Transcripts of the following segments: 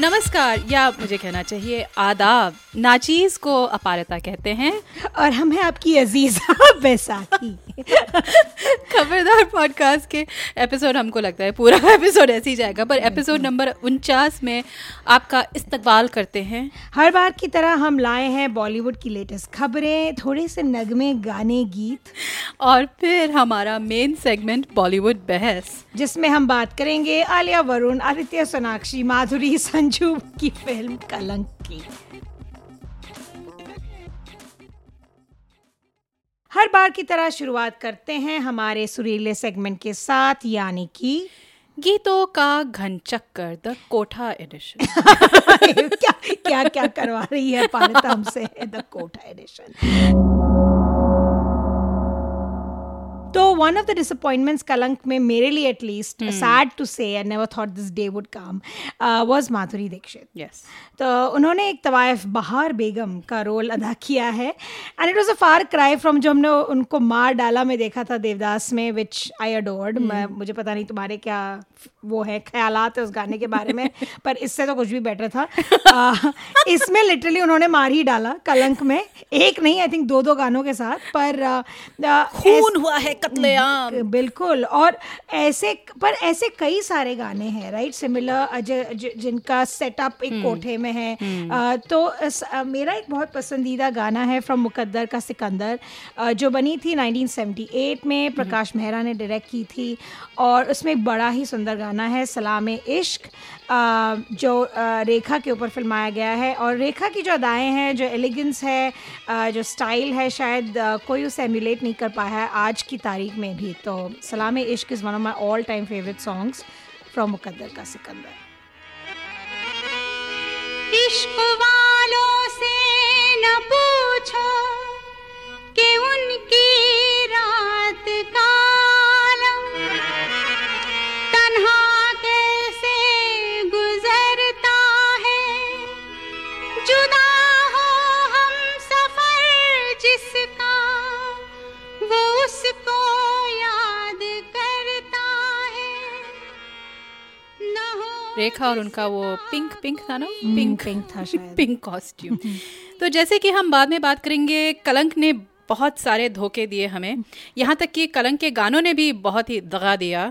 नमस्कार, या मुझे कहना चाहिए आदाब, नाचीज को अपारता कहते हैं। और हम हैं आपकी अजीजा। बैसाखी खबरदार पॉडकास्ट के एपिसोड हमको लगता है पूरा एपिसोड ऐसे ही जाएगा पर एपिसोड नंबर उनचास में आपका इस्तकबाल करते हैं। हर बार की तरह हम लाए हैं बॉलीवुड की लेटेस्ट खबरें थोड़े से नगमे गाने गीत। और फिर हमारा मेन सेगमेंट बॉलीवुड बहस। जिसमें हम बात करेंगे आलिया वरुण आदित्य सोनाक्षी माधुरी संजू की फ़िल्म कलंक की। हर बार की तरह शुरुआत करते हैं हमारे सुरीले सेगमेंट के साथ यानी कि गीतों का घन चक्कर द कोठा एडिशन क्या क्या क्या करवा रही है पालता हमसे द कोठा एडिशन तो वन ऑफ़ द डिसअपॉइंटमेंट्स कलंक में मेरे लिए at least sad to say I never thought this day would come was Madhuri Dixit yes तो उन्होंने एक तवायफ बहार बेगम का रोल अदा किया है and it was a far cry from जो हमने उनको मार डाला में देखा था देवदास में विच आई अडोर्ड मुझे पता नहीं तुम्हारे क्या वो है ख्याल है उस गाने के बारे में पर इससे तो कुछ भी बेटर था। इसमें लिटरली उन्होंने मार ही डाला कलंक में। एक नहीं आई थिंक दो दो गानों के साथ पर आ, खून हुआ है कत्लेआम। बिल्कुल और ऐसे पर ऐसे कई सारे गाने हैं राइट सिमिलर जिनका सेटअप एक कोठे में है। आ, तो स- आ, मेरा एक बहुत पसंदीदा गाना है फ्रॉम मुकद्दर का सिकंदर आ, जो बनी थी 1978 में प्रकाश मेहरा ने डायरेक्ट की थी और उसमें एक बड़ा ही सुंदर गाना है सलाम इश्क जो रेखा के ऊपर फिल्माया गया है और रेखा की जो अदाएँ हैं, जो एलिगेंस है जो स्टाइल है शायद कोई उसे एमुलेट नहीं कर पाया है आज की तारीख में भी। तो Salaam Ishq is one of my all time favourite songs from Muqaddar ka Sikandar. इश्क वालों से न पूछो कि उनकी रात कालम रेखा और उनका वो पिंक पिंक था ना? पिंक पिंक था शायद। पिंक कॉस्ट्यूम तो जैसे कि हम बाद में बात करेंगे कलंक ने बहुत सारे धोखे दिए हमें। यहाँ तक कि कलंक के गानों ने भी बहुत ही दगा दिया।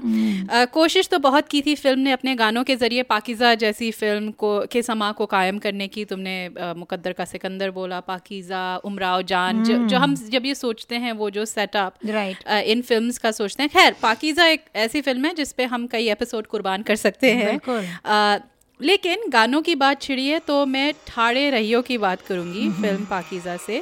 अ, कोशिश तो बहुत की थी फ़िल्म ने अपने गानों के ज़रिए। पाकिज़ा जैसी फ़िल्म को के समा को कायम करने की तुमने अ, मुकद्दर का सिकंदर बोला पाकिज़ा उमराव जान जो, जो हम जब ये सोचते हैं वो जो सेटअप Right. अ, इन फ़िल्म का सोचते हैं। खैर पाकिज़ा एक ऐसी फ़िल्म है जिसपे हम कई एपिसोड कुर्बान कर सकते हैं। लेकिन गानों की बात छिड़ी है तो मैं ठाड़े रहियो की बात करूँगी फ़िल्म पाकिज़ा से।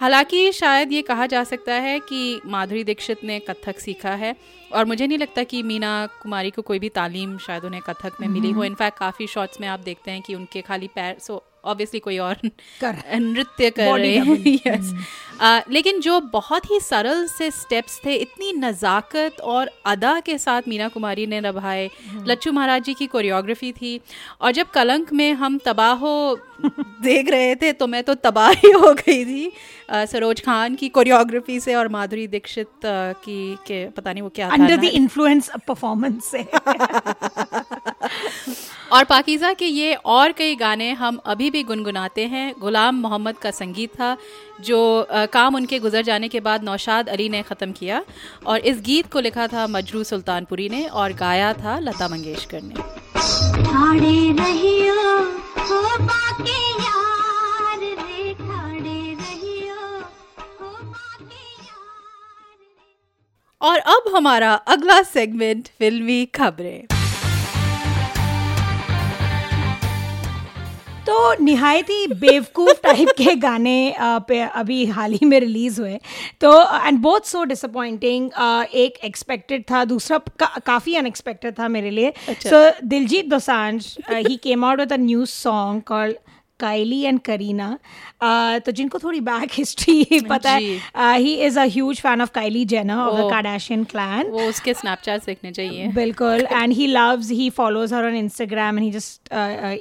हालाँकि शायद ये कहा जा सकता है कि माधुरी दीक्षित ने कथक सीखा है और मुझे नहीं लगता कि मीना कुमारी को कोई भी तालीम शायद उन्हें कथक में मिली हो। इनफैक्ट काफ़ी शॉट्स में आप देखते हैं कि उनके खाली पैर सो ऑब्वियसली कोई और कर। नृत्य कर रहे हैं यस लेकिन जो बहुत ही सरल से स्टेप्स थे इतनी नज़ाकत और अदा के साथ मीना कुमारी ने निभाए। लच्छू महाराज जी की कोरियोग्राफी थी। और जब कलंक में हम तबाहो देख रहे थे तो मैं तो तबाह ही हो गई थी आ, सरोज खान की कोरियोग्राफी से और माधुरी दीक्षित की के पता नहीं वो क्या अंडर द। इन्फ्लुएंस परफॉर्मेंस से। और पाकिज़ा के ये और कई गाने हम अभी भी गुनगुनाते हैं। गुलाम मोहम्मद का संगीत था जो काम उनके गुजर जाने के बाद नौशाद अली ने ख़त्म किया और इस गीत को लिखा था मजरू सुल्तानपुरी ने और गाया था लता मंगेशकर ने। और अब हमारा अगला सेगमेंट फिल्मी खबरें। तो नहायत ही बेवकूफ़ टाइप के गाने पे अभी हाल ही में रिलीज़ हुए तो एंड बहुत सो डिसअपॉइंटिंग एक एक्सपेक्टेड था दूसरा का, काफ़ी अनएक्सपेक्टेड था मेरे लिए अच्छा। So Diljit Dosanjh he came out with a new song called Kylie and Kareena तो जिनको थोड़ी बैक हिस्ट्री पता है he is a huge fan of Kylie Jenner of the. Kardashian clan वो उसके स्नैपचैट देखने चाहिए। बिल्कुल and he loves he follows her on Instagram and he just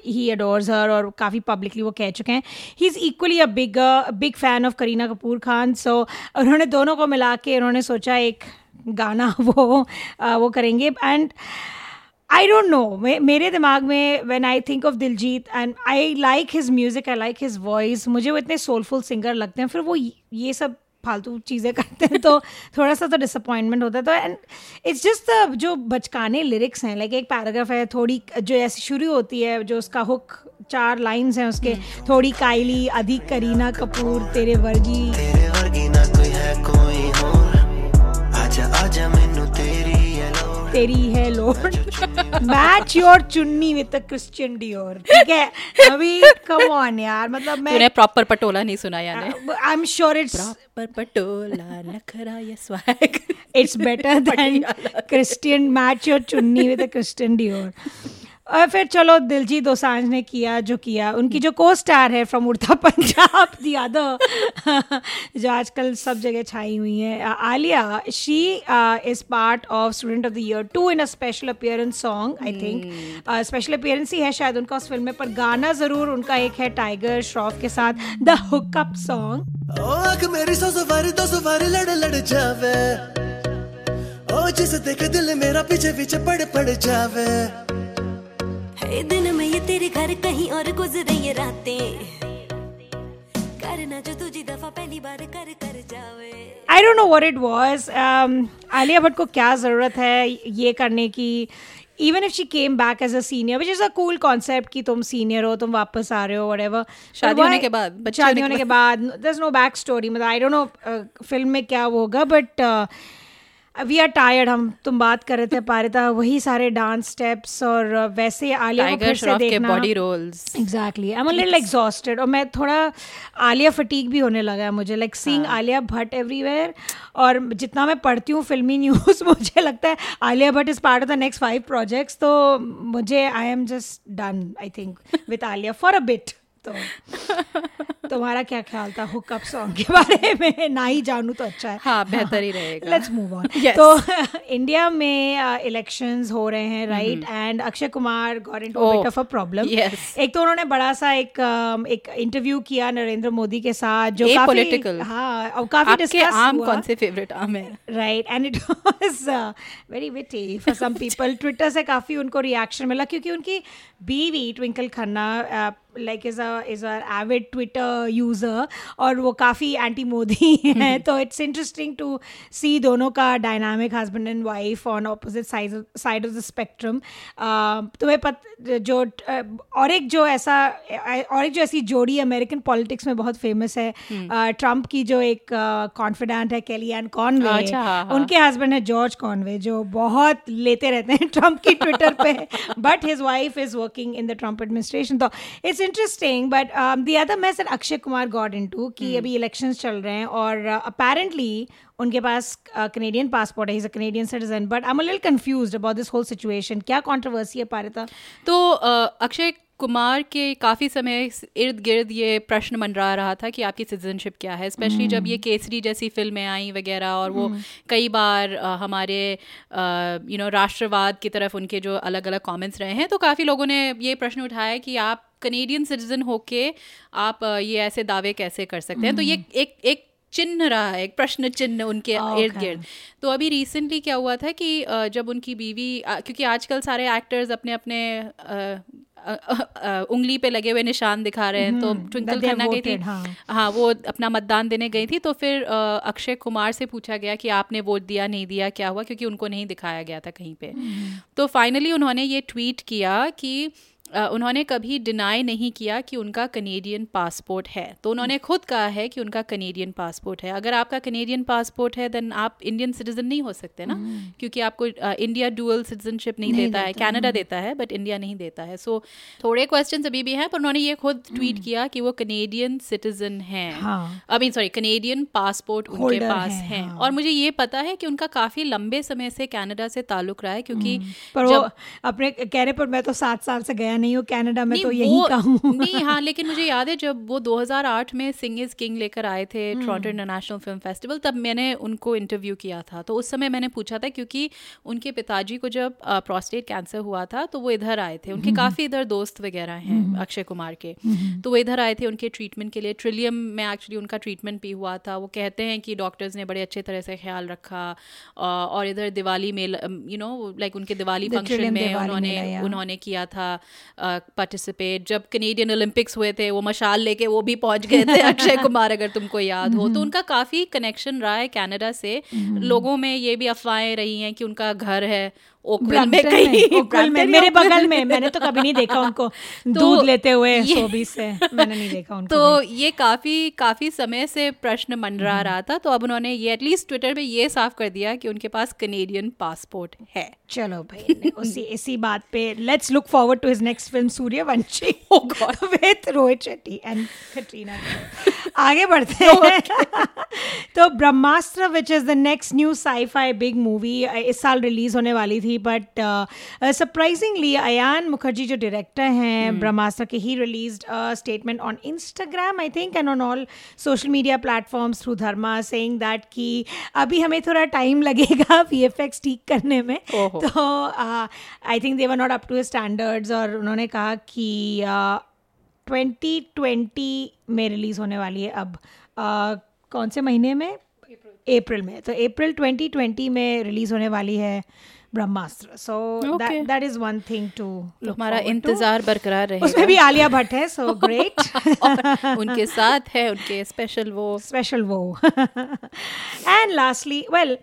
he adores her और काफ़ी पब्लिकली वो कह चुके हैं। He is equally a big big fan of Kareena Kapoor Khan so उन्होंने दोनों को मिला के उन्होंने सोचा एक गाना वो uh, वो करेंगे। एंड आई डोंट नो मेरे दिमाग में when I think of Diljit and I like his music I like his voice मुझे वो इतने सोलफुल सिंगर लगते हैं फिर वो ये- सब फालतू चीज़ें करते हैं तो थोड़ा सा तो डिसअपॉइंटमेंट होता है। तो एंड इट्स जस्ट जो बचकाने लिरिक्स हैं लाइक एक पैराग्राफ है थोड़ी जो ऐसी शुरू होती है जो उसका हुक चार लाइंस हैं उसके थोड़ी काइली अधिक करीना कपूर तेरे वर्गी तेरी है load. Match your chunni with a Christian Dior ठीक है? अभी कम ऑन यार मतलब मैं तूने प्रॉपर पटोला नहीं सुना यार I am sure it's proper Patola नखरा ये swag it's better than Christian match your chunni with a Christian Dior और फिर चलो दिलजीत दोसांझ ने किया जो किया। उनकी जो को स्टार है फ्रॉम उड़ता पंजाब दी अदर जो आजकल सब जगह छाई हुई है। Alia she is part of student of the year two in a special appearance song I think special appearance ही है शायद उनका उस फ़िल्म में पर गाना ज़रूर उनका एक है टाइगर श्रॉफ के साथ द हुकअप सॉन्ग आँख मेरी सौ सवारी दो सवारी लड़ लड़ जावे। ओ जिस देख दिल मेरा पीछे पीछे पड़ पड़ जावे। है दिन में ये तेरे घर कहीं और गुजरे ये रातें। करना जो तुझी दफ़ा पहली बार कर कर जावे। I don't know what it was Alia Bhatt को क्या ज़रूरत है ये करने की? Even if she came back as a senior which is a cool concept कि तुम सीनियर हो तुम वापस आ रहे हो वट शादी होने के बाद, शादी होने के बाद। दर नो बैक स्टोरी मतलब आई डोंट नो फ़िल्म में क्या वो होगा बट वी आर टायर्ड हम तुम बात कर रहे थे पारिता वही सारे डांस स्टेप्स और uh, वैसे आलिया को फिर से देखना। Body rolls exactly I am little exhausted और मैं थोड़ा आलिया फटीक भी होने लगा है मुझे। Like seeing Alia Bhatt everywhere और जितना मैं पढ़ती हूँ फिल्मी न्यूज़ मुझे लगता है Alia Bhatt is part of the next five projects तो मुझे I am just done I think with Alia for a bit तो तुम्हारा क्या ख्याल था हुकअप सॉन्ग के बारे में? ना ही जानूँ तो अच्छा है। हाँ बेहतर ही रहेगा। लेट्स मूव ऑन तो इंडिया में इलेक्शंस हो रहे हैं right and Akshay Kumar got into Oh, bit of a problem एक तो उन्होंने बड़ा सा एक um, एक इंटरव्यू किया नरेंद्र मोदी के साथ जो काफ़ी political. हाँ और काफ़ी डिस्कस आम कौन से फेवरेट आम है? Right and it was very witty for some people Twitter से काफ़ी उनको रिएक्शन मिला क्योंकि उनकी बीवी Twinkle Khanna like is a is a avid Twitter user और वो काफ़ी एंटी मोदी हैं तो इट्स इंटरेस्टिंग टू सी दोनों का dynamic husband and wife on opposite side of the spectrum तुम्हें पत जो uh, और एक जो ऐसा और एक जो ऐसी जोड़ी अमेरिकन पॉलिटिक्स में बहुत फ़ेमस है ट्रंप की जो एक कॉन्फिडेंट है कैली एन कॉनवे। उनके हस्बैंड है जॉर्ज कॉनवे जो बहुत लेते रहते हैं ट्रंप की ट्विटर पे but his wife is working in the Trump administration तो it's interesting but the other मैं सर Akshay Kumar got into कि अभी elections चल रहे हैं और apparently. उनके पास कनेडियन पासपोर्ट है is a Canadian citizen but I am little confused about this whole situation क्या कंट्रोवर्सी है पारिता? तो अक्षय कुमार के काफ़ी समय इर्द गिर्द ये प्रश्न मंडरा रहा था कि आपकी सिटीजनशिप क्या है स्पेशली जब ये केसरी जैसी फ़िल्में आई वगैरह और वो कई बार हमारे यू नो राष्ट्रवाद की तरफ़ उनके जो अलग अलग कमेंट्स रहे हैं तो काफ़ी लोगों ने ये प्रश्न उठाया कि आप कनेडियन सिटीजन होके आप ये ऐसे दावे कैसे कर सकते हैं? तो ये एक एक चिन्ह रहा है एक प्रश्न चिन्ह उनके Okay. इर्द गिर्द। तो अभी रिसेंटली क्या हुआ था कि जब उनकी बीवी क्योंकि आजकल सारे एक्टर्स अपने अपने उंगली पे लगे हुए निशान दिखा रहे हैं तो ट्विंकल they have खन्ना गई थी। हाँ। हाँ वो अपना मतदान देने गई थी तो फिर अक्षय कुमार से पूछा गया कि आपने वोट दिया नहीं दिया क्या हुआ? क्योंकि उनको नहीं दिखाया गया था कहीं पे। तो फाइनली उन्होंने ये ट्वीट किया कि उन्होंने कभी डिनाई नहीं किया कि उनका कनेडियन पासपोर्ट है। तो उन्होंने खुद कहा है कि उनका कनेडियन पासपोर्ट है। अगर आपका कनेडियन पासपोर्ट है देन आप इंडियन सिटीजन नहीं हो सकते ना क्योंकि आपको इंडिया डुअल सिटीजनशिप नहीं, देता है कनाडा देता है बट इंडिया नहीं देता है। सो थोड़े क्वेश्चन अभी भी हैं पर उन्होंने ये खुद ट्वीट किया कि वो कनेडियन सिटीजन हैं। I mean sorry Canadian passport उनके पास हैं, हैं। और मुझे ये पता है कि उनका काफ़ी लंबे समय से कनाडा से ताल्लुक रहा है क्योंकि पर वो अपने कहने पर मैं तो सात साल से गया नहीं हूँ कनाडा में तो यही वो- का हूँ नहीं हाँ लेकिन मुझे याद है जब वो 2008 में सिंग इज़ किंग लेकर आए थे टोरंटो इंटरनेशनल फ़िल्म फेस्टिवल तब मैंने उनको इंटरव्यू किया था। तो उस समय मैंने पूछा था क्योंकि उनके पिताजी को जब प्रोस्टेट कैंसर हुआ था तो वो इधर आए थे। उनके काफ़ी इधर दोस्त वगैरह हैं अक्षय कुमार के। तो वो इधर आए थे उनके ट्रीटमेंट के लिए। ट्रिलियम में एक्चुअली उनका ट्रीटमेंट भी हुआ था। वो कहते हैं कि डॉक्टर्स ने बड़े अच्छे तरह से ख्याल रखा और इधर दिवाली में यू नो लाइक उनके दिवाली फ़ंक्शन में उन्होंने उन्होंने किया था। पार्टिसिपेट जब कनेडियन ओलंपिक्स हुए थे वो मशाल लेके वो भी पहुँच गए थे अक्षय कुमार अगर तुमको याद हो। तो उनका काफ़ी कनेक्शन रहा है कनाडा से। लोगों में ये भी अफवाहें रही हैं कि उनका घर है ओकविल में कहीं में, में मेरे बगल में मैंने तो कभी नहीं देखा उनको। दूध लेते हुए सोबी से मैंने नहीं देखा उनको तो ये काफ़ी काफ़ी समय से प्रश्न मंडरा हम्म। रहा था तो अब उन्होंने ये एटलीस्ट ट्विटर पे ये साफ़ कर दिया कि उनके पास कनेडियन पासपोर्ट है। चलो भाई उसी इसी बात पे let's look forward to his next film Sooryavanshi Oh. With Rohit Shetty and Katrina आगे बढ़ते हैं। तो Brahmastra which is the next new sci-fi big movie इस साल रिलीज़ होने वाली थी बट सरप्राइजिंगली अयान मुखर्जी जो डायरेक्टर हैं ब्रह्मास्त्र के he release statement on Instagram I think and on all social media platforms through Dharma saying that कि अभी हमें थोड़ा टाइम लगेगा वी ठीक करने में। तो I think they were not up to standards और उन्होंने कहा कि ट्वेंटी ट्वेंटी में रिलीज़ होने वाली है अब। Uh, कौन से महीने में? अप्रैल में। तो अप्रैल 2020 में रिलीज़ होने वाली है। Brahmastra. So that is one thing to हमारा इंतज़ार बरकरार रहे उसमें भी आलिया भट्ट है सो ग्रेट उनके साथ है उनके स्पेशल वो। स्पेशल वो। And lastly well,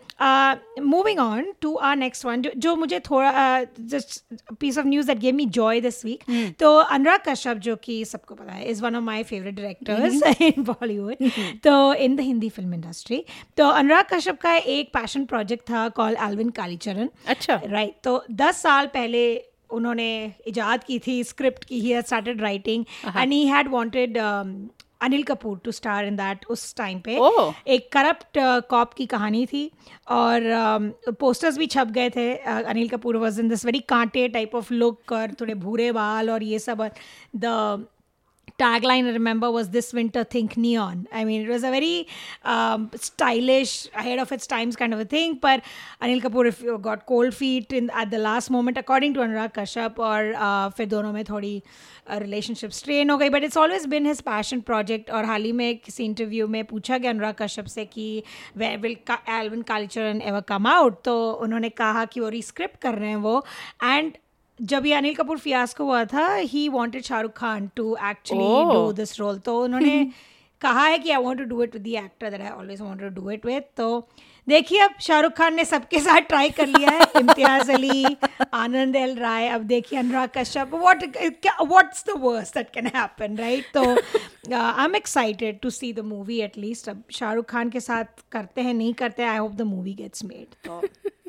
moving on to our next one जो मुझे थोड़ा just piece of news that gave me joy this week तो अनुराग कश्यप जो कि सबको पता है is one of my favourite directors in Bollywood तो in the Hindi film industry तो अनुराग कश्यप का एक पैशन प्रोजेक्ट था कॉल एलविन कालीचरण अच्छा. राइट तो दस साल पहले उन्होंने इजाद की थी स्क्रिप्ट की he started writing and he had wanted Anil Kapoor to star in that उस टाइम पे। Oh. एक करप्ट कॉप की कहानी थी और पोस्टर्स भी छप गए थे। Uh, Anil Kapoor was in this very Kaante type of look और थोड़े भूरे बाल और ये सब। The tagline I remember was this winter think neon. I mean, it was a very um, stylish, ahead of its times kind of a thing. But Anil Kapoor if you got cold feet in at the last moment, according to Anurag Kashyap, और uh, फिर दोनों में थोड़ी relationship strain हो गई but it's always been his passion project और हाल ही में किसी इंटरव्यू में पूछा गया अनुराग कश्यप से कि वे will Alvin Kalicharan ever come out तो उन्होंने कहा कि वो रिस्क्रिप्ट कर रहे हैं वो एंड जब ये अनिल कपूर फियास्को हुआ था he wanted Shahrukh Khan to actually. Do this role तो उन्होंने कहा है कि I want to do it with the actor that I always wanted to do it with तो देखिए अब शाहरुख खान ने सबके साथ ट्राई कर लिया है इम्तियाज़ अली आनंद एल राय अब देखिए Anurag Kashyap. What what's the worst that can happen right तो I am excited to see the movie at least अब शाहरुख खान के साथ करते हैं नहीं करते I hope the movie gets made तो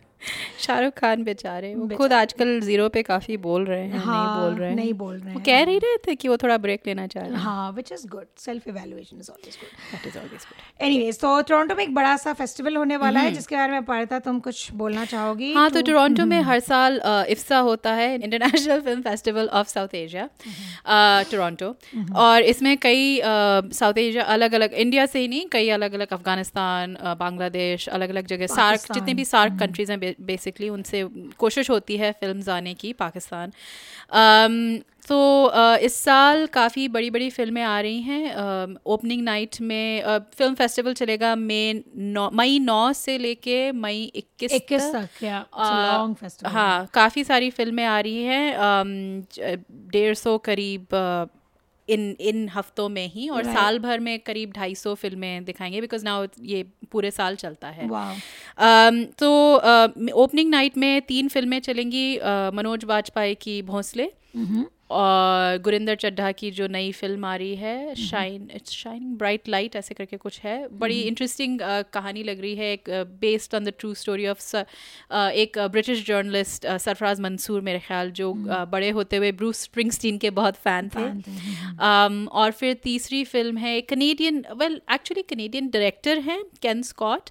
शाहरुख खान बेचारे वो खुद आजकल ज़ीरो पे काफ़ी बोल रहे हैं हाँ, नहीं बोल रहे हैं। नहीं बोल रहे वो हैं कह ही। रहे थे कि वो थोड़ा ब्रेक लेना चाह रहे हैं। हाँ which is good self evaluation is always good That is always good. Anyways तो टोरंटो में एक बड़ा सा फेस्टिवल होने वाला है जिसके बारे में पढ़ा था तुम कुछ बोलना चाहोगी? हाँ तो टोरंटो में हर साल इफ्सा होता है international film festival of South Asia Toronto और इसमें कई साउथ एशिया अलग अलग इंडिया से ही नहीं कई अलग अलग अफ़गानिस्तान बांग्लादेश अलग अलग जगह सार्क जितने भी सार्क कंट्रीज़ हैं बेसिकली उनसे कोशिश होती है फ़िल्म आने की पाकिस्तान। अम, तो अ, इस साल काफ़ी बड़ी बड़ी फ़िल्में आ रही हैं। ओपनिंग नाइट में अ, फ़िल्म फेस्टिवल चलेगा मई नौ मई नौ से लेके मई इक्कीस इक्कीस तक या लॉन्ग फेस्टिवल हाँ काफ़ी सारी फ़िल्में आ रही हैं। डेढ़ सौ करीब इन इन हफ्तों में ही और Right. साल भर में करीब ढाई सौ फ़िल्में दिखाएँगे बिकॉज़ नाउ ये पूरे साल चलता है। तो ओपनिंग नाइट में तीन फ़िल्में चलेंगी मनोज वाजपेयी की भोंसले। और गुरिंदर चड्ढा की जो नई फ़िल्म आ रही है shine it's shining bright light ऐसे करके कुछ है। बड़ी इंटरेस्टिंग कहानी लग रही है एक based on the true story of एक ब्रिटिश जर्नलिस्ट सरफराज मंसूर मेरे ख्याल जो अ, बड़े होते हुए ब्रूस स्प्रिंगस्टीन के बहुत फ़ैन थे। Um, और फिर तीसरी फ़िल्म है Canadian well actually Canadian director हैं कैन स्कॉट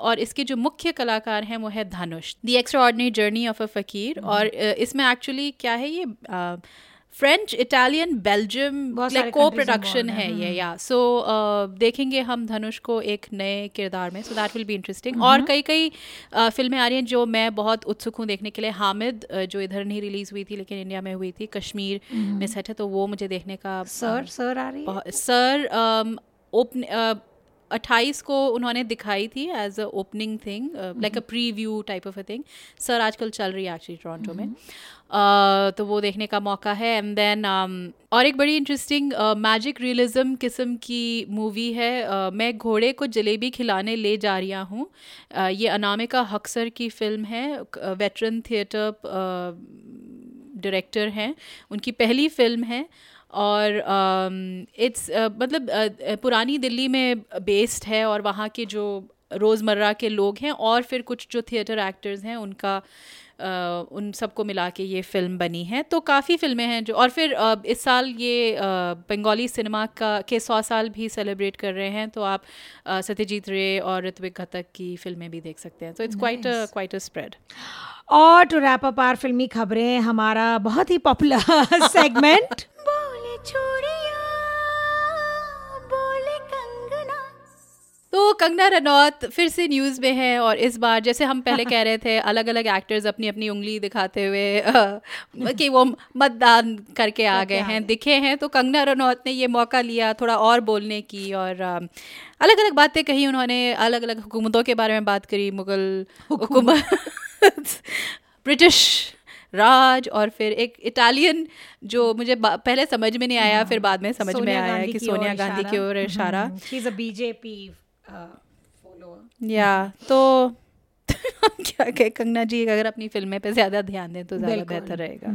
और इसके जो मुख्य कलाकार हैं वो है Dhanush. The extra journey of a Fakir और इसमें एक्चुअली क्या है ये uh, French Italian Belgium like co production है ये या सो देखेंगे हम धनुष को एक नए किरदार में so that will be interesting. और कई कई uh, फ़िल्में आ रही हैं जो मैं बहुत उत्सुक हूँ देखने के लिए। हामिद uh, जो इधर नहीं रिलीज़ हुई थी लेकिन इंडिया में हुई थी कश्मीर में सेट है तो वो मुझे देखने का सर सर आ रही है? सर ओपन अट्ठाईस को उन्होंने दिखाई थी as a opening thing like a preview type of a thing sir आजकल चल रही है एक्चुअली टोरंटो में। Uh, तो वो देखने का मौका है। एंड देन और एक बड़ी इंटरेस्टिंग मैजिक रियलिज्म किस्म की मूवी है। Uh, मैं घोड़े को जलेबी खिलाने ले जा रही हूँ। Uh, ये अनामिका हक्सर की फ़िल्म है। वेटरन थिएटर डायरेक्टर हैं। उनकी पहली फ़िल्म है। और इट्स मतलब uh, पुरानी दिल्ली में बेस्ड है और वहाँ के जो रोज़मर्रा के लोग हैं और फिर कुछ जो थिएटर एक्टर्स हैं उनका uh, उन सबको मिला के ये फ़िल्म बनी है। तो काफ़ी फ़िल्में हैं जो और फिर uh, इस साल ये uh, बंगाली सिनेमा का के सौ साल भी सेलिब्रेट कर रहे हैं तो आप uh, सत्यजीत रे और ऋत्विक घटक की फ़िल्में भी देख सकते हैं। तो it's quite quite a spread और टू रैप अप आर फिल्मी खबरें हमारा बहुत ही पॉपुलर सेगमेंट तो कंगना रनौत फिर से न्यूज़ में है और इस बार जैसे हम पहले कह रहे थे अलग अलग एक्टर्स अपनी अपनी उंगली दिखाते हुए कि वो मतदान करके आ गए हैं दिखे हैं। तो कंगना रनौत ने ये मौका लिया थोड़ा और बोलने की और अलग अलग बातें कही उन्होंने अलग अलग हुकूमतों के बारे में बात करी मुगल हुकूमत ब्रिटिश राज और फिर एक इटालियन जो मुझे पहले समझ में नहीं आया फिर बाद में समझ में आया कि सोनिया गांधी की ओर इशारा। इज़ अ बीजेपी या तो क्या कहे कंगना जी अगर अपनी फ़िल्में पे ज़्यादा ध्यान दें तो ज़्यादा बेहतर रहेगा।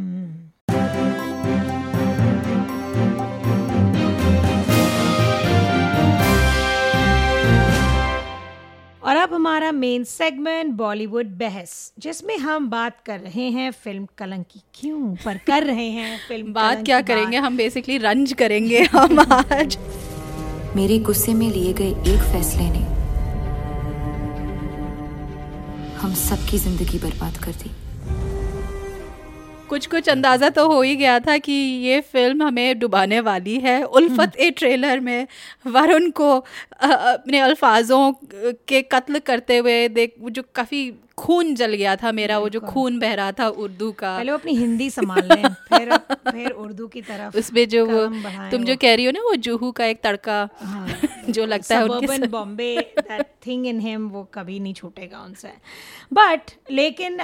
मेन सेगमेंट बॉलीवुड बहस जिसमें हम बात कर रहे हैं फ़िल्म कलंक। की क्यों? पर कर रहे हैं फ़िल्म बात क्या करेंगे? हम बेसिकली रंज करेंगे हम आज। मेरे गुस्से में लिए गए एक फैसले ने हम सबकी ज़िंदगी बर्बाद कर दी। कुछ कुछ अंदाज़ा तो हो ही गया था कि ये फ़िल्म हमें डुबाने वाली है। उल्फत ए ट्रेलर में वरुण को अपने अल्फाजों के कत्ल करते हुए देख जो काफ़ी खून जल गया था मेरा वो जो खून बह रहा था उर्दू का। पहले अपनी हिंदी संभाल लें फिर फिर उर्दू की तरफ़ उसमें जो वो तुम जो कह रही हो ना वो जुहू का एक तड़का जो लगता है उनके बॉम्बे थिंग इन हिम वो कभी नहीं छूटेगा उनसे। बट लेकिन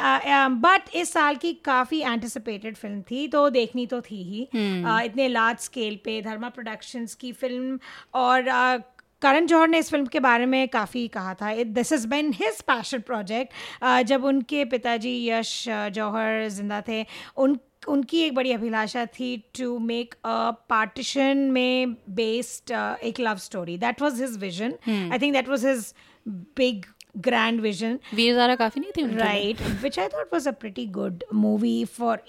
बट इस साल की काफ़ी एंटिसिपेटेड फ़िल्म थी तो देखनी तो थी ही। uh, इतने लार्ज स्केल पे धर्मा प्रोडक्शंस की फ़िल्म और करण जौहर ने इस फ़िल्म के बारे में काफ़ी कहा था। This is been his passion project जब उनके पिताजी यश uh, जौहर ज़िंदा थे उन उनकी एक बड़ी अभिलाषा थी टू मेक अ पार्टीशन में बेस्ड एक love story that was his vision I think that was his big grand vision Veer काफ़ी नहीं थी right which I thought was a pretty good movie for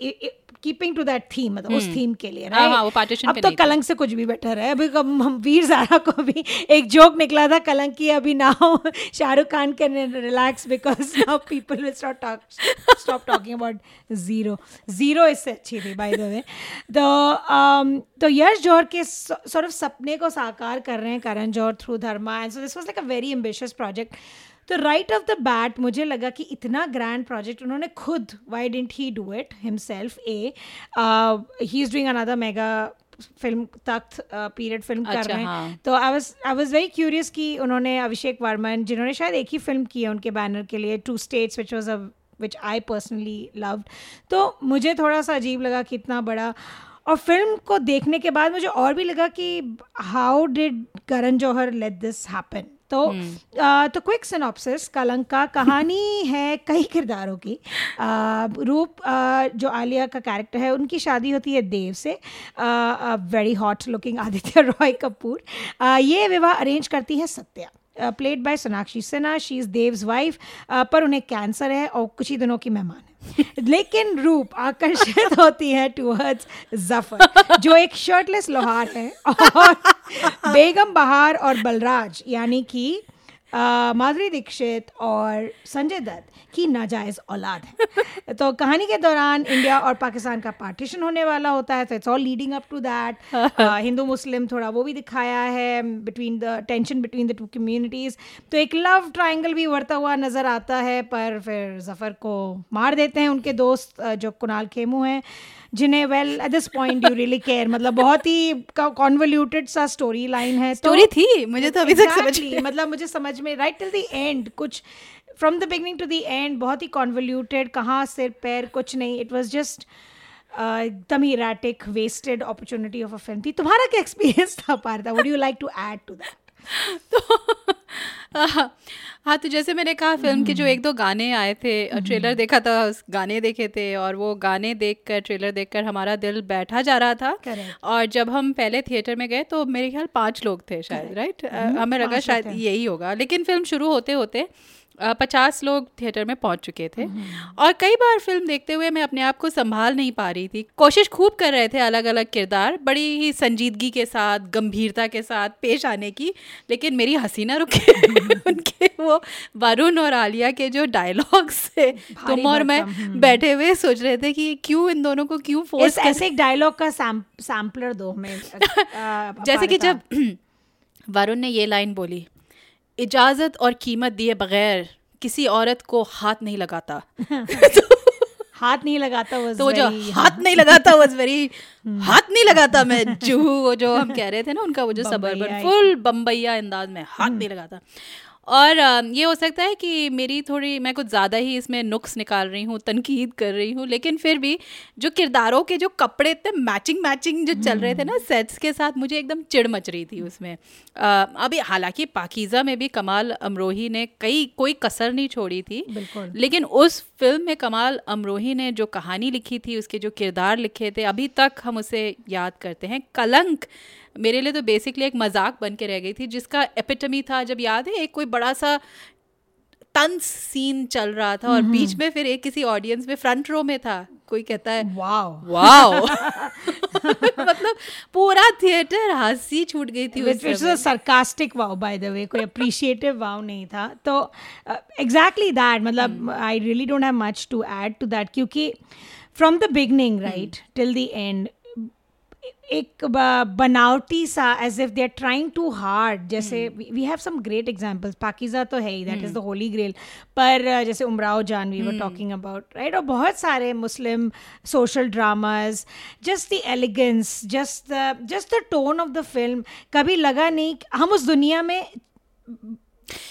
keeping to that theme मतलब उस theme के लिए हाँ, right? हाँ, वो partition अब तो कलंक से कुछ भी बेटर है। अभी हम वीर ज़ारा को भी एक जोक निकला था कलंक की अभी now Shahrukh Khan can relax because now people will stop talk stop talking about Zero Zero इससे अच्छी थी बाय द वे तो तो यश जौहर के सॉर्ट ऑफ़ सपने को साकार कर रहे हैं Karan Johar through Dharma and so this was like a very ambitious project तो राइट ऑफ़ द बैट मुझे लगा कि इतना ग्रैंड प्रोजेक्ट उन्होंने खुद why didn't he do it himself a he is doing another mega film Takht period film अच्छा, कर रहे हैं। हाँ। तो I was I was very curious कि उन्होंने अभिषेक वर्मन जिन्होंने शायद एक ही फ़िल्म की है उनके बैनर के लिए two states which was a which I personally loved तो मुझे थोड़ा सा अजीब लगा कि इतना बड़ा। और फ़िल्म को देखने के बाद मुझे और भी लगा कि how did Karan Johar let this happen तो अ, तो क्विक सिनॉप्सिस कलंक का कहानी है कई किरदारों की। रूप जो आलिया का कैरेक्टर है उनकी शादी होती है देव से। Very hot looking Aditya Roy Kapur. ये विवाह अरेंज करती है Satya. Played by Sonakshi Sinha she is Dev's wife पर उन्हें कैंसर है और कुछ ही दिनों की मेहमान है। लेकिन रूप आकर्षित होती है टूवर्ड्स ज़फ़र जो एक शर्टलेस लोहार है और बेगम बहार और बलराज यानी कि माधुरी दीक्षित और संजय दत्त की नाजायज औलाद है। तो कहानी के दौरान इंडिया और पाकिस्तान का पार्टीशन होने वाला होता है तो it's all leading up to that Hindu Muslim थोड़ा वो भी दिखाया है between the tension between the two communities तो एक लव ट्राइंगल भी उभरता हुआ नज़र आता है पर फिर ज़फ़र को मार देते हैं उनके दोस्त जो कुणाल खेमू हैं। जिन्हें well at this point you really care मतलब बहुत ही कॉन्वोल्यूटेड सा स्टोरी लाइन है स्टोरी तो- थी? मुझे तो अभी exactly, तक समझ मतलब मुझे समझ में राइट टिल द एंड कुछ from the beginning to the end बहुत ही कॉन्वोल्यूटेड कहाँ सिर पैर कुछ नहीं. इट वॉज़ जस्ट एकदम ही erratic wasted opportunity of a film थी. तुम्हारा क्या एक्सपीरियंस था पारदा would you like to add to that हाँ तो जैसे मैंने कहा फ़िल्म के जो एक दो गाने आए थे ट्रेलर देखा था उस गाने देखे थे और वो गाने देखकर ट्रेलर देखकर हमारा दिल बैठा जा रहा था। Correct. और जब हम पहले थिएटर में गए तो मेरे ख्याल पाँच लोग थे शायद राइट हमें लगा शायद यही होगा। लेकिन फ़िल्म शुरू होते होते पचास लोग थिएटर में पहुँच चुके थे। और कई बार फ़िल्म देखते हुए मैं अपने आप को संभाल नहीं पा रही थी। कोशिश खूब कर रहे थे अलग अलग किरदार बड़ी ही संजीदगी के साथ गंभीरता के साथ पेश आने की लेकिन मेरी हँसी ना रुके। उनके वो वरुण और आलिया के जो डायलॉग्स थे तुम और मैं बैठे हुए सोच रहे थे कि क्यों इन दोनों को क्यों फोर्स ऐसे एक डायलॉग का सैम्पलर दो हमें जैसे कि जब वरुण ने ये लाइन बोली इजाज़त और कीमत दिए बगैर किसी औरत को हाथ नहीं लगाता। हाथ नहीं लगाता वो तो वो जो हाथ नहीं लगाता वो वेरी हाथ नहीं लगाता मैं जूहू वो जो हम कह रहे थे ना उनका वो जो सबर फुल बम्बैया अंदाज में हाथ नहीं लगाता। और ये हो सकता है कि मेरी थोड़ी मैं कुछ ज़्यादा ही इसमें नुक्स निकाल रही हूँ तनकीद कर रही हूँ लेकिन फिर भी जो किरदारों के जो कपड़े इतने मैचिंग मैचिंग जो चल रहे थे ना सेट्स के साथ मुझे एकदम चिड़ मच रही थी उसमें। अभी हालाँकि पाकिज़ा में भी कमाल अमरोही ने कई कोई कसर नहीं छोड़ी थी। लेकिन उस फ़िल्म में कमाल अमरोही ने जो कहानी लिखी थी उसके जो किरदार लिखे थे अभी तक हम उसे याद करते हैं। कलंक मेरे लिए तो बेसिकली एक मज़ाक बन के रह गई थी जिसका एपिटमी था जब याद है एक कोई बड़ा सा तंस सीन चल रहा था और बीच में फिर एक किसी ऑडियंस में फ्रंट रो में था। कोई कहता है वाओ वाओ मतलब पूरा थिएटर हँसी छूट गई थी उस समय। a sarcastic wow by कोई appreciative wow नहीं था। तो uh, exactly that मतलब I really don't have much to add to that क्योंकि from the beginning right till the end एक बनावटी सा as if they are trying too hard जैसे we have some great examples Pakeezah तो है ही that is the holy grail पर जैसे Umrao Jaan we were talking about right और बहुत सारे Muslim social dramas just the elegance just the just the tone of the film कभी लगा नहीं हम उस दुनिया में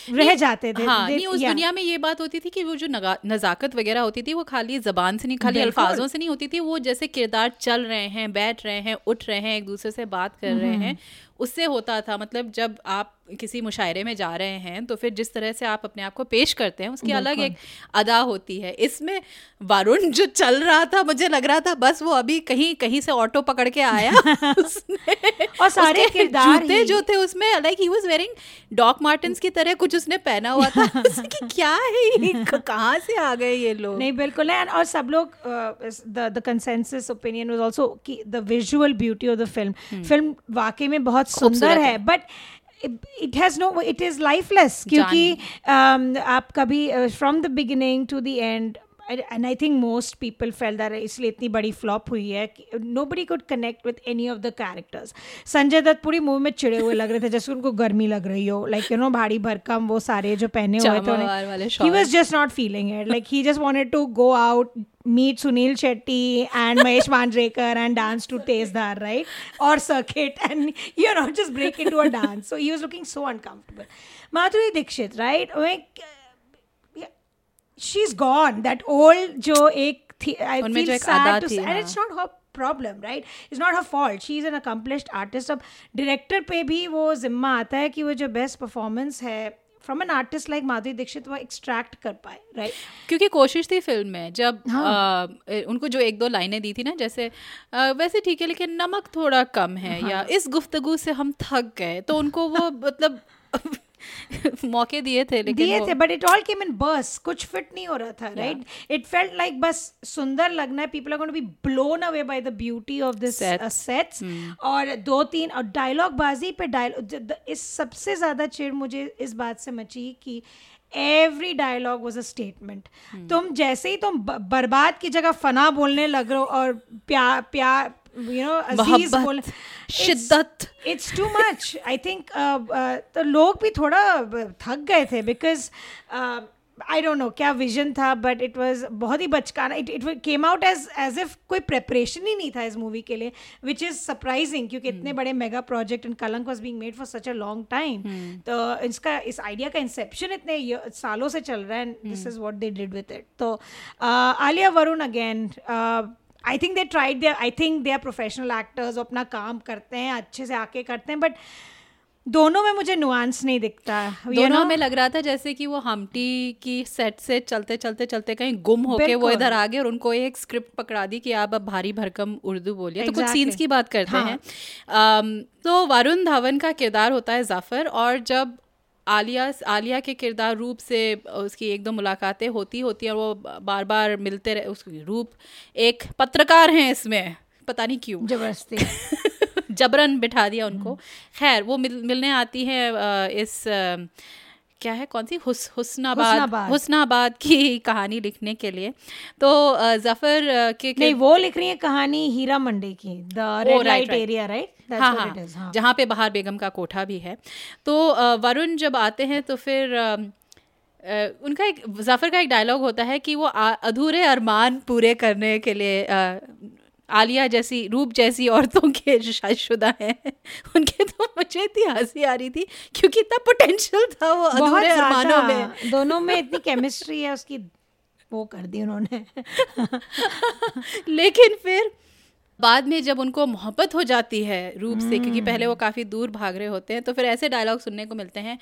रह जाते थे हाँ नहीं उस दुनिया में ये बात होती थी कि वो जो नगा- नज़ाकत वगैरह होती थी वो खाली जबान से नहीं खाली अल्फाजों से नहीं होती थी वो जैसे किरदार चल रहे हैं बैठ रहे हैं उठ रहे हैं एक दूसरे से बात कर रहे हैं उससे होता था मतलब जब आप किसी मुशायरे में जा रहे हैं तो फिर जिस तरह से आप अपने आप को पेश करते हैं उसकी अलग एक अदा होती है। इसमें वरुण जो चल रहा था मुझे लग रहा था बस वो अभी कहीं कहीं से ऑटो पकड़ के आया। उसने और सारे किरदार जूते जो थे उसमें like he was wearing Doc Martens की तरह कुछ उसने पहना हुआ था। कि क्या है ये? कहाँ से आ गए ये लोग? नहीं बिल्कुल नहीं और सब लोग the consensus opinion was also कि the visual beauty of the film film वाकई में बहुत सुंदर है है। But it has no it is lifeless क्योंकि um, आप कभी from the beginning to the end and I think most people felt that इसलिए इतनी बड़ी फ्लॉप हुई है nobody could connect with any of the characters Sanjay Dutt पूरी movie में चिड़े हुए लग रहे थे जैसे उनको गर्मी लग रही हो लाइक यू नो भारी भरकम वो सारे जो पहने हुए थे ही। Was just not feeling it. Like he just wanted to go out, meet Sunil Shetty and Mahesh Manjrekar and dance to Tezdar, right? Or circuit and you know just break into a dance. So he was looking so uncomfortable. Madhuri Dixit, right? Like, yeah, she's gone. That old जो एक थी, I उनमें feel sad to say, and हाँ। it's not her problem, right? It's not her fault. She's an accomplished artist. अब director पे भी वो जिम्मा आता है कि वो जो best performance है from an artist like Madhuri Dixit वो एक्सट्रैक्ट कर पाए, right? क्योंकि कोशिश थी फ़िल्म में जब हाँ। आ, उनको जो एक दो लाइनें दी थी ना जैसे आ, वैसे ठीक है लेकिन नमक थोड़ा कम है हाँ। या इस गुफ्तगु से हम थक गए तो उनको वो मतलब मौके दिए थे लेकिन दिए थे but it all came in bursts कुछ फिट नहीं हो रहा था राइट इट फेल्ट लाइक बस सुंदर लगना है people are going to be blown away by the beauty of this sets और दो तीन और डायलॉग बाजी पे डायलॉग इस सबसे ज़्यादा चिड़ मुझे इस बात से मची कि every dialogue was a statement तुम जैसे ही तुम बर्बाद की जगह फना बोलने लग रहे हो और प्यार प्यार यू नो अज़ीज़ बोल शिद्दत। It's too much I think तो लोग भी थोड़ा uh, थक गए थे बिकॉज़ आई डोंट नो क्या विजन था बट इट वाज बहुत ही बचकाना। It it came out as as if कोई प्रेपरेशन ही नहीं था इस मूवी के लिए विच इज़ सरप्राइजिंग क्योंकि इतने बड़े mega project and Kalank was being made for such a long time तो इसका इस आइडिया का इंसेप्शन इतने सालों से चल रहा है and this is what they did with it तो Alia Varun again I think they tried their I think they are professional actors अपना काम करते हैं अच्छे से आके करते हैं बट दोनों में मुझे नुआंस नहीं दिखता दोनों know? में लग रहा था जैसे कि वो हमटी की सेट से चलते चलते चलते कहीं गुम होके वो इधर आ गए और उनको एक स्क्रिप्ट पकड़ा दी कि आप अब भारी भरकम उर्दू बोलिए exactly. तो कुछ सीन्स की बात करते हाँ। हैं अम, तो वरुण धवन का किरदार होता है जाफ़र और जब आलिया आलिया के किरदार रूप से उसकी एक दो मुलाकातें होती होती हैं और वो बार बार मिलते रहे उसकी रूप एक पत्रकार हैं इसमें। पता नहीं क्यों। ज़बरदस्ती। जबरन बिठा दिया उनको। खैर वो मिल, मिलने आती है इस क्या है? कौन सी? हुस हुस्नाबाद। हुस्नाबाद। हुस्नाबाद की कहानी लिखने के लिए। तो ज़फ़र के के- नहीं वो लिख रही है कहानी हीरा मंडी की। The red light area right हाँ हाँ। जहाँ पे बहार बेगम का कोठा भी है। तो वरुण जब आते हैं तो फिर अ, उनका एक जाफ़र का एक डायलॉग होता है कि वो अधूरे अरमान पूरे करने के लिए आलिया जैसी रूप जैसी औरतों के शादीशुदा हैं। उनके तो मुझे इतनी हँसी आ रही थी क्योंकि इतना पोटेंशियल था वो अधूरे अरमानों में। दोनों में इतनी केमिस्ट्री है उसकी वो कर दी उन्होंने। लेकिन फिर बाद में जब उनको मोहब्बत हो जाती है रूप से क्योंकि पहले वो काफ़ी दूर भाग रहे होते हैं तो फिर ऐसे डायलॉग सुनने को मिलते हैं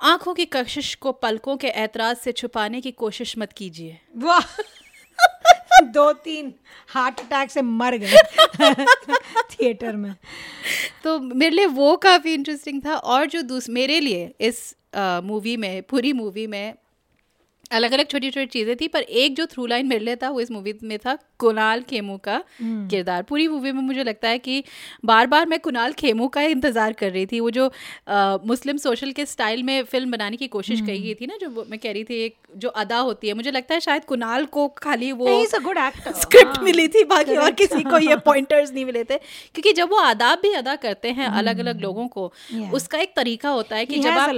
आँखों की कशिश को पलकों के ऐतराज से छुपाने की कोशिश मत कीजिए। वाह। दो तीन हार्ट अटैक से मर गए थिएटर में। तो मेरे लिए वो काफ़ी इंटरेस्टिंग था और जो दूस, मेरे लिए इस मूवी में, पूरी मूवी में अलग अलग छोटी छोटी चीज़ें थी पर एक जो थ्रू लाइन मेरे लिए था वो इस मूवी में था कुणाल खेमू का किरदार। पूरी मूवी में मुझे लगता है कि बार बार मैं कुणाल खेमू का इंतज़ार कर रही थी। वो जो अ, मुस्लिम सोशल के स्टाइल में फ़िल्म बनाने की कोशिश कही गई थी ना जो मैं कह रही थी एक जो अदा होती है। मुझे लगता है शायद कुणाल को खाली वो ही गुड एक्टर स्क्रिप्ट मिली थी बाकी और किसी को ये पॉइंटर्स नहीं मिले थे। क्योंकि जब वो आदाब भी अदा करते हैं अलग अलग लोगों को उसका एक तरीका होता है कि जब आप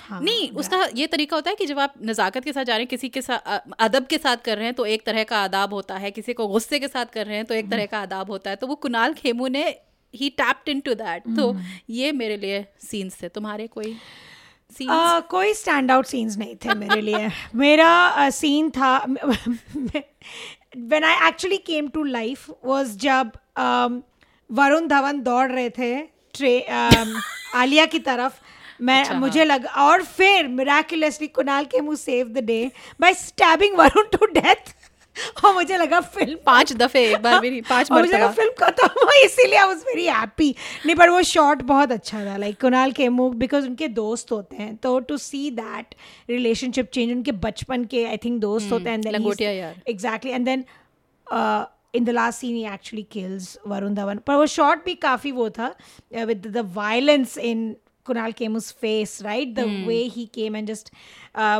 हाँ, नहीं उसका ये तरीका होता है कि जब आप नज़ाकत के साथ हैं किसी के साथ अदब के साथ कर रहे हैं तो एक तरह का आदाब होता है किसी को गुस्से के साथ कर रहे हैं तो एक तरह का आदाब होता है। तो वो कुणाल खेमू ने ही टैप्ड इनटू दैट तो ये मेरे लिए सीन्स थे। तुम्हारे कोई आ, कोई स्टैंड आउट सीन्स नहीं थे मेरे लिए। मेरा सीन था when I actually came to life was जब um, वरुण धवन दौड़ रहे थे ट्रे um, आलिया की तरफ़। मैं अच्छा, मुझे लगा और फिर मिराकुलसली कुणाल के मुँह save the day by stabbing Varun to death और मुझे लगा फ़िल्म पाँच दफे एक बार भी नहीं पाँच और मुझे लगा फ़िल्म खत्म हुई इसीलिए आई वाज वेरी हैप्पी नहीं पर वो शॉट बहुत अच्छा था लाइक कुणाल खेमू बिकॉज़ उनके दोस्त होते हैं। तो to see that relationship change उनके बचपन के आई थिंक दोस्त होते हैं लंगोटिया यार। Exactly and then in the last scene he actually kills Varun Dhawan. पर वो शॉट भी काफ़ी वो था with the violence in Kunal Khemu's face right the way he came and just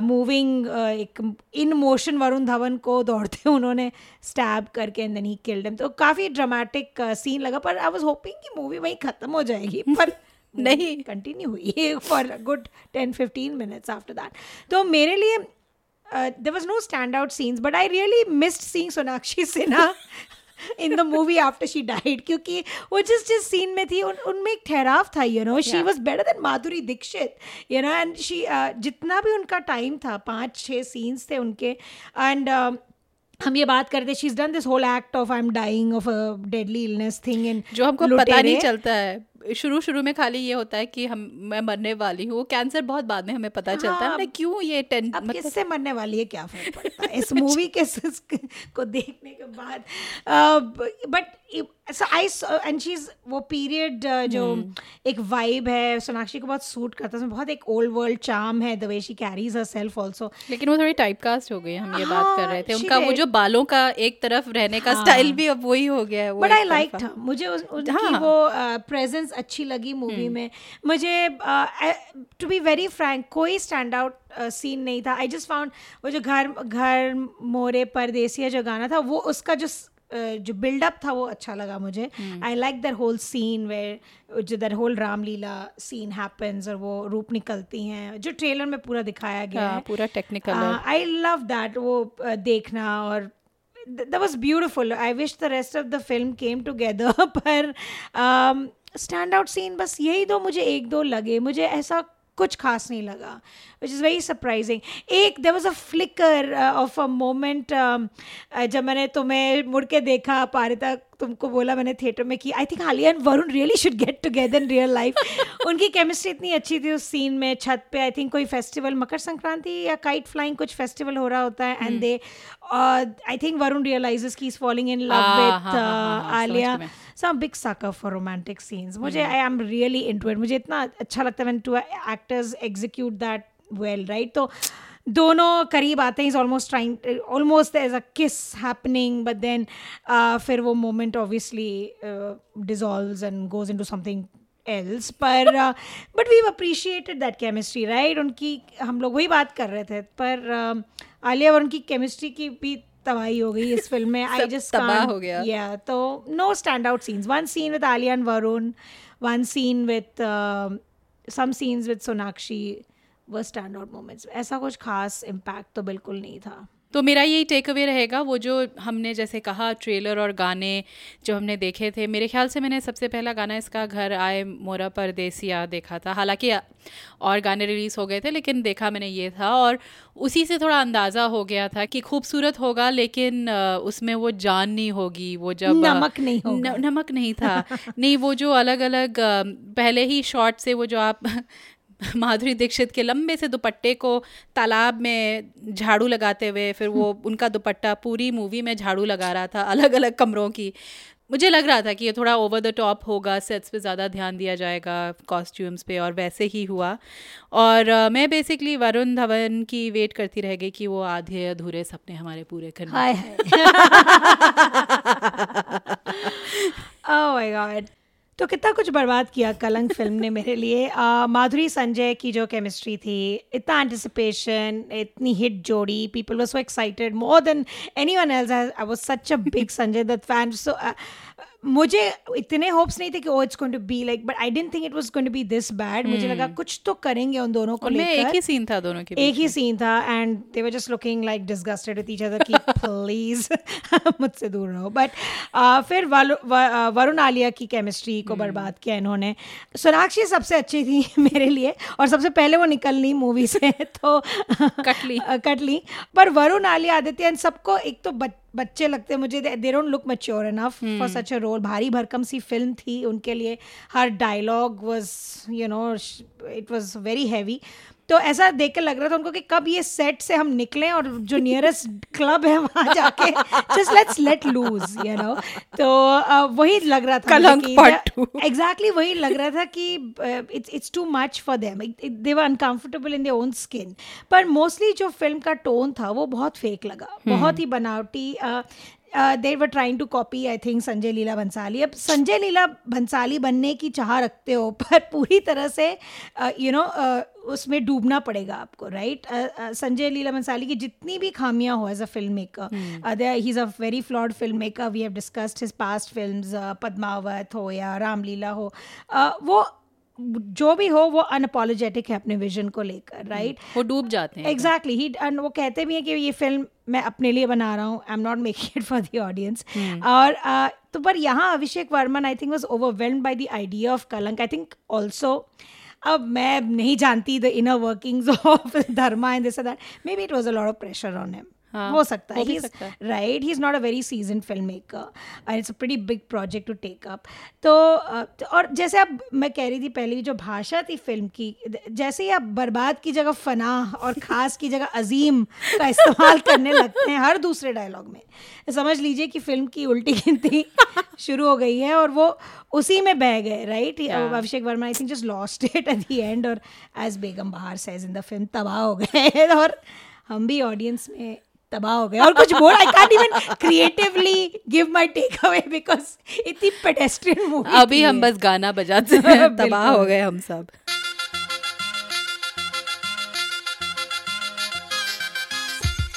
moving एक इन मोशन वरुण धवन को दौड़ते उन्होंने स्टैब करके and then he killed him तो काफ़ी ड्रामेटिक सीन लगा पर आई वाज होपिंग कि मूवी वहीं खत्म हो जाएगी पर नहीं। कंटिन्यू हुई for good ten fifteen minutes after that तो मेरे लिए uh, there was no standout scenes, but I really missed seeing Sonakshi Sinha in the movie after she died क्योंकि वो जिस जिस सीन में थी उन उनमें एक ठहराव था you know she. Was better than Madhuri Dixit you know and she जितना भी उनका टाइम था पाँच छः सीन्स थे उनके एंड हम ये बात करते she is done this whole act of I am dying of a deadly illness thing in जो हमको पता नहीं चलता है। शुरू शुरू में खाली ये होता है कि हम मैं मरने वाली हूँ। कैंसर बहुत बाद में हमें पता हाँ, चलता है। हाँ, मतलब क्यों ये टेन मतलब किससे मरने वाली है क्या फ़र्क पड़ता है? इस मूवी के को देखने के बाद। बट आई एंड शी वो पीरियड जो एक वाइब है सोनाक्षी को बहुत सूट करता है। उसमें बहुत एक ओल्ड वर्ल्ड चार्म है। The way she carries herself also लेकिन वो थोड़ी टाइपकास्ट हो गई हम ये बात कर रहे थे। हाँ, उनका वो जो बालों का एक तरफ़ रहने का हाँ। स्टाइल भी अब वही हो गया है बट आई लाइक मुझे उनकी हाँ। वो प्रेजेंस अच्छी लगी मूवी में। मुझे टू बी वेरी फ्रैंक कोई स्टैंड आउट सीन नहीं था। आई जस्ट फाउंड वो जो घर घर मोरे परदेसिया जो गाना था वो उसका जो जो बिल्डअप था वो अच्छा लगा मुझे। I like the whole scene where जो the whole Ramleela scene happens और वो रूप निकलती हैं जो ट्रेलर में पूरा दिखाया गया हाँ, है। पूरा टेक्निकल आई लव दैट वो देखना और that was beautiful i wish the rest of the film came together पर स्टैंड आउट सीन बस यही दो मुझे एक दो लगे। मुझे ऐसा कुछ खास नहीं लगा विच इज़ वेरी सरप्राइजिंग एक there was a flicker of a moment जब मैंने तुम्हें मुड़ के देखा, पारिता तुमको बोला मैंने थिएटर में कि I think Alia and Varun really should get together in real life उनकी केमिस्ट्री इतनी अच्छी थी उस सीन में छत पे आई थिंक कोई फेस्टिवल मकर संक्रांति या काइट फ्लाइंग कुछ फेस्टिवल हो रहा होता है and they I think Varun realises की इज़ फॉलोइंग इन लव समझ आलिया. गई मैं। So big sucker for romantic scenes. मुझे I am really into it. मुझे इतना अच्छा लगता है when two actors execute that well right? तो दोनों करीब आते हैं is almost trying almost as a kiss happening but then फिर वो moment obviously dissolve and goes into something else पर but we appreciated that chemistry right उनकी हम लोग वही बात कर रहे थे पर uh, आलिया और उनकी केमिस्ट्री की भी तबाही हो गई इस फ़िल्म में आई जस्ट तबाह हो गया। yeah no stand out scenes one scene with Alia and varun one scene with uh, some scenes with sonakshi were standout moments. ऐसा कुछ खास इम्पैक्ट तो बिल्कुल नहीं था। तो मेरा यही टेक अवे रहेगा वो जो हमने जैसे कहा ट्रेलर और गाने जो हमने देखे थे मेरे ख्याल से मैंने सबसे पहला गाना इसका घर आए मोरा परदेसिया देखा था। हालाँकि और गाने रिलीज़ हो गए थे लेकिन देखा मैंने ये था और उसी से थोड़ा अंदाज़ा हो गया था कि खूबसूरत होगा लेकिन उसमें वो जान नहीं होगी वो जब नमक नहीं होगा। न, नमक नहीं था। नहीं वो जो अलग अलग पहले ही शॉर्ट से वो जो आप माधुरी दीक्षित के लंबे से दुपट्टे को तालाब में झाड़ू लगाते हुए फिर वो उनका दुपट्टा पूरी मूवी में झाड़ू लगा रहा था अलग अलग कमरों की। मुझे लग रहा था कि ये थोड़ा ओवर द टॉप होगा सेट्स पे ज़्यादा ध्यान दिया जाएगा कॉस्ट्यूम्स पे और वैसे ही हुआ। और अ, मैं बेसिकली वरुण धवन की वेट करती रह गई कि वो आधे अधूरे सपने हमारे पूरे करने। हाय हाय। माय गॉड तो कितना कुछ बर्बाद किया कलंक फ़िल्म ने मेरे लिए। माधुरी संजय की जो केमिस्ट्री थी इतना एंटिसिपेशन इतनी हिट जोड़ी people were so excited more than anyone else I was such a big Sanjay Dutt fan so मुझे इतने होप्स नहीं थे कि ओ it's going to be like but I don't think it was going to be this bad मुझे लगा कुछ तो करेंगे उन दोनों को उनमें एक ही सीन था दोनों के एक ही सीन था and they were just looking like disgusted with each other की प्लीज़ मुझसे दूर रहो. बट फिर वालु- व- अ, वरुण आलिया की केमिस्ट्री को बर्बाद किया इन्होंने। सोनाक्षी सबसे अच्छी थी मेरे लिए और सबसे पहले वो निकलनी मूवी से तो कटली। अ, कटली। पर वरुण आलिया आदित्य इन सबको एक तो बच- बच्चे लगते हैं मुझे they don't look mature enough for such a role भारी भरकम सी फ़िल्म थी उनके लिए। हर dialogue was you know it was very heavy तो ऐसा देख के लग रहा था उनको कि कब ये सेट से हम निकलें और जो नियरेस्ट क्लब है वहाँ जाके just let's let loose you know तो वही लग रहा था. एग्जैक्टली वही लग रहा था कि it's it's too much for them they were uncomfortable in their own skin पर मोस्टली जो फ़िल्म का टोन था वो बहुत फेक लगा बहुत ही बनावटी they were trying to copy I think Sanjay Leela Bhansali अब संजय लीला भंसाली बनने की चाह रखते हो पर पूरी तरह से यू नो उसमें डूबना पड़ेगा आपको राइट संजय लीला भंसाली की जितनी भी खामियाँ हो as a filmmaker he is a very flawed filmmaker we have discussed his past film Padmaavat हो या रामलीला हो. Uh, वो जो भी हो वो अनअपोलोजेटिक है अपने विजन को लेकर राइट right? वो डूब जाते हैं। एग्जैक्टली ही वो कहते भी हैं कि ये फ़िल्म मैं अपने लिए बना रहा हूँ I am not making it for the audience और uh, तो पर यहाँ Abhishek Varman I think was overwhelmed by the idea of Kalank I think also अब मैं नहीं जानती the inner workings of Dharma and this that maybe it was a lot of pressure on him हाँ, हो सकता है। Right he. Is not a very seasoned filmmaker and it's a pretty big project to take up तो और जैसे अब मैं कह रही थी पहले भी जो भाषा थी फ़िल्म की जैसे ही आप बर्बाद की जगह फना और खास की जगह अजीम का इस्तेमाल करने लगते हैं हर दूसरे डायलॉग में समझ लीजिए कि फ़िल्म की उल्टी गिनती शुरू हो गई है और वो उसी में बह गए right Abhishek Varma I think just lost it at the end और as Begum Bahar says in the film तबाह हो गए और हम भी ऑडियंस में तबाह हो गए और कुछ बोल I can't even creatively give my take away because इतनी पेडेस्ट्रियन मूवी अभी हम बस गाना बजाते हैं। तबाह हो गए हम सब।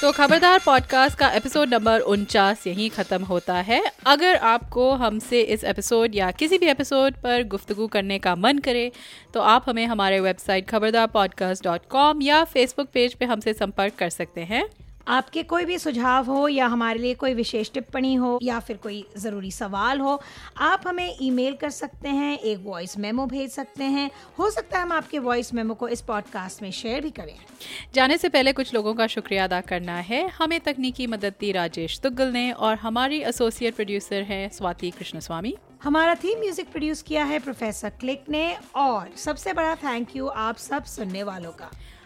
तो खबरदार पॉडकास्ट का एपिसोड नंबर उनचास यहीं ख़त्म होता है। अगर आपको हमसे इस एपिसोड या किसी भी एपिसोड पर गुफ्तगू करने का मन करे तो आप हमें हमारे website Khabardar podcast dot com या फेसबुक पेज पे हमसे संपर्क कर सकते हैं। आपके कोई भी सुझाव हो या हमारे लिए कोई विशेष टिप्पणी हो या फिर कोई ज़रूरी सवाल हो आप हमें ईमेल कर सकते हैं एक वॉइस मेमो भेज सकते हैं। हो सकता है हम आपके वॉइस मेमो को इस पॉडकास्ट में शेयर भी करें। जाने से पहले कुछ लोगों का शुक्रिया अदा करना है। हमें तकनीकी मदद दी राजेश तुग्गल ने और हमारी एसोसिएट प्रोड्यूसर हैं स्वाति कृष्ण स्वामी हमारा थीम म्यूज़िक प्रोड्यूस किया है प्रोफेसर क्लिक ने और सबसे बड़ा थैंक यू आप सब सुनने वालों का।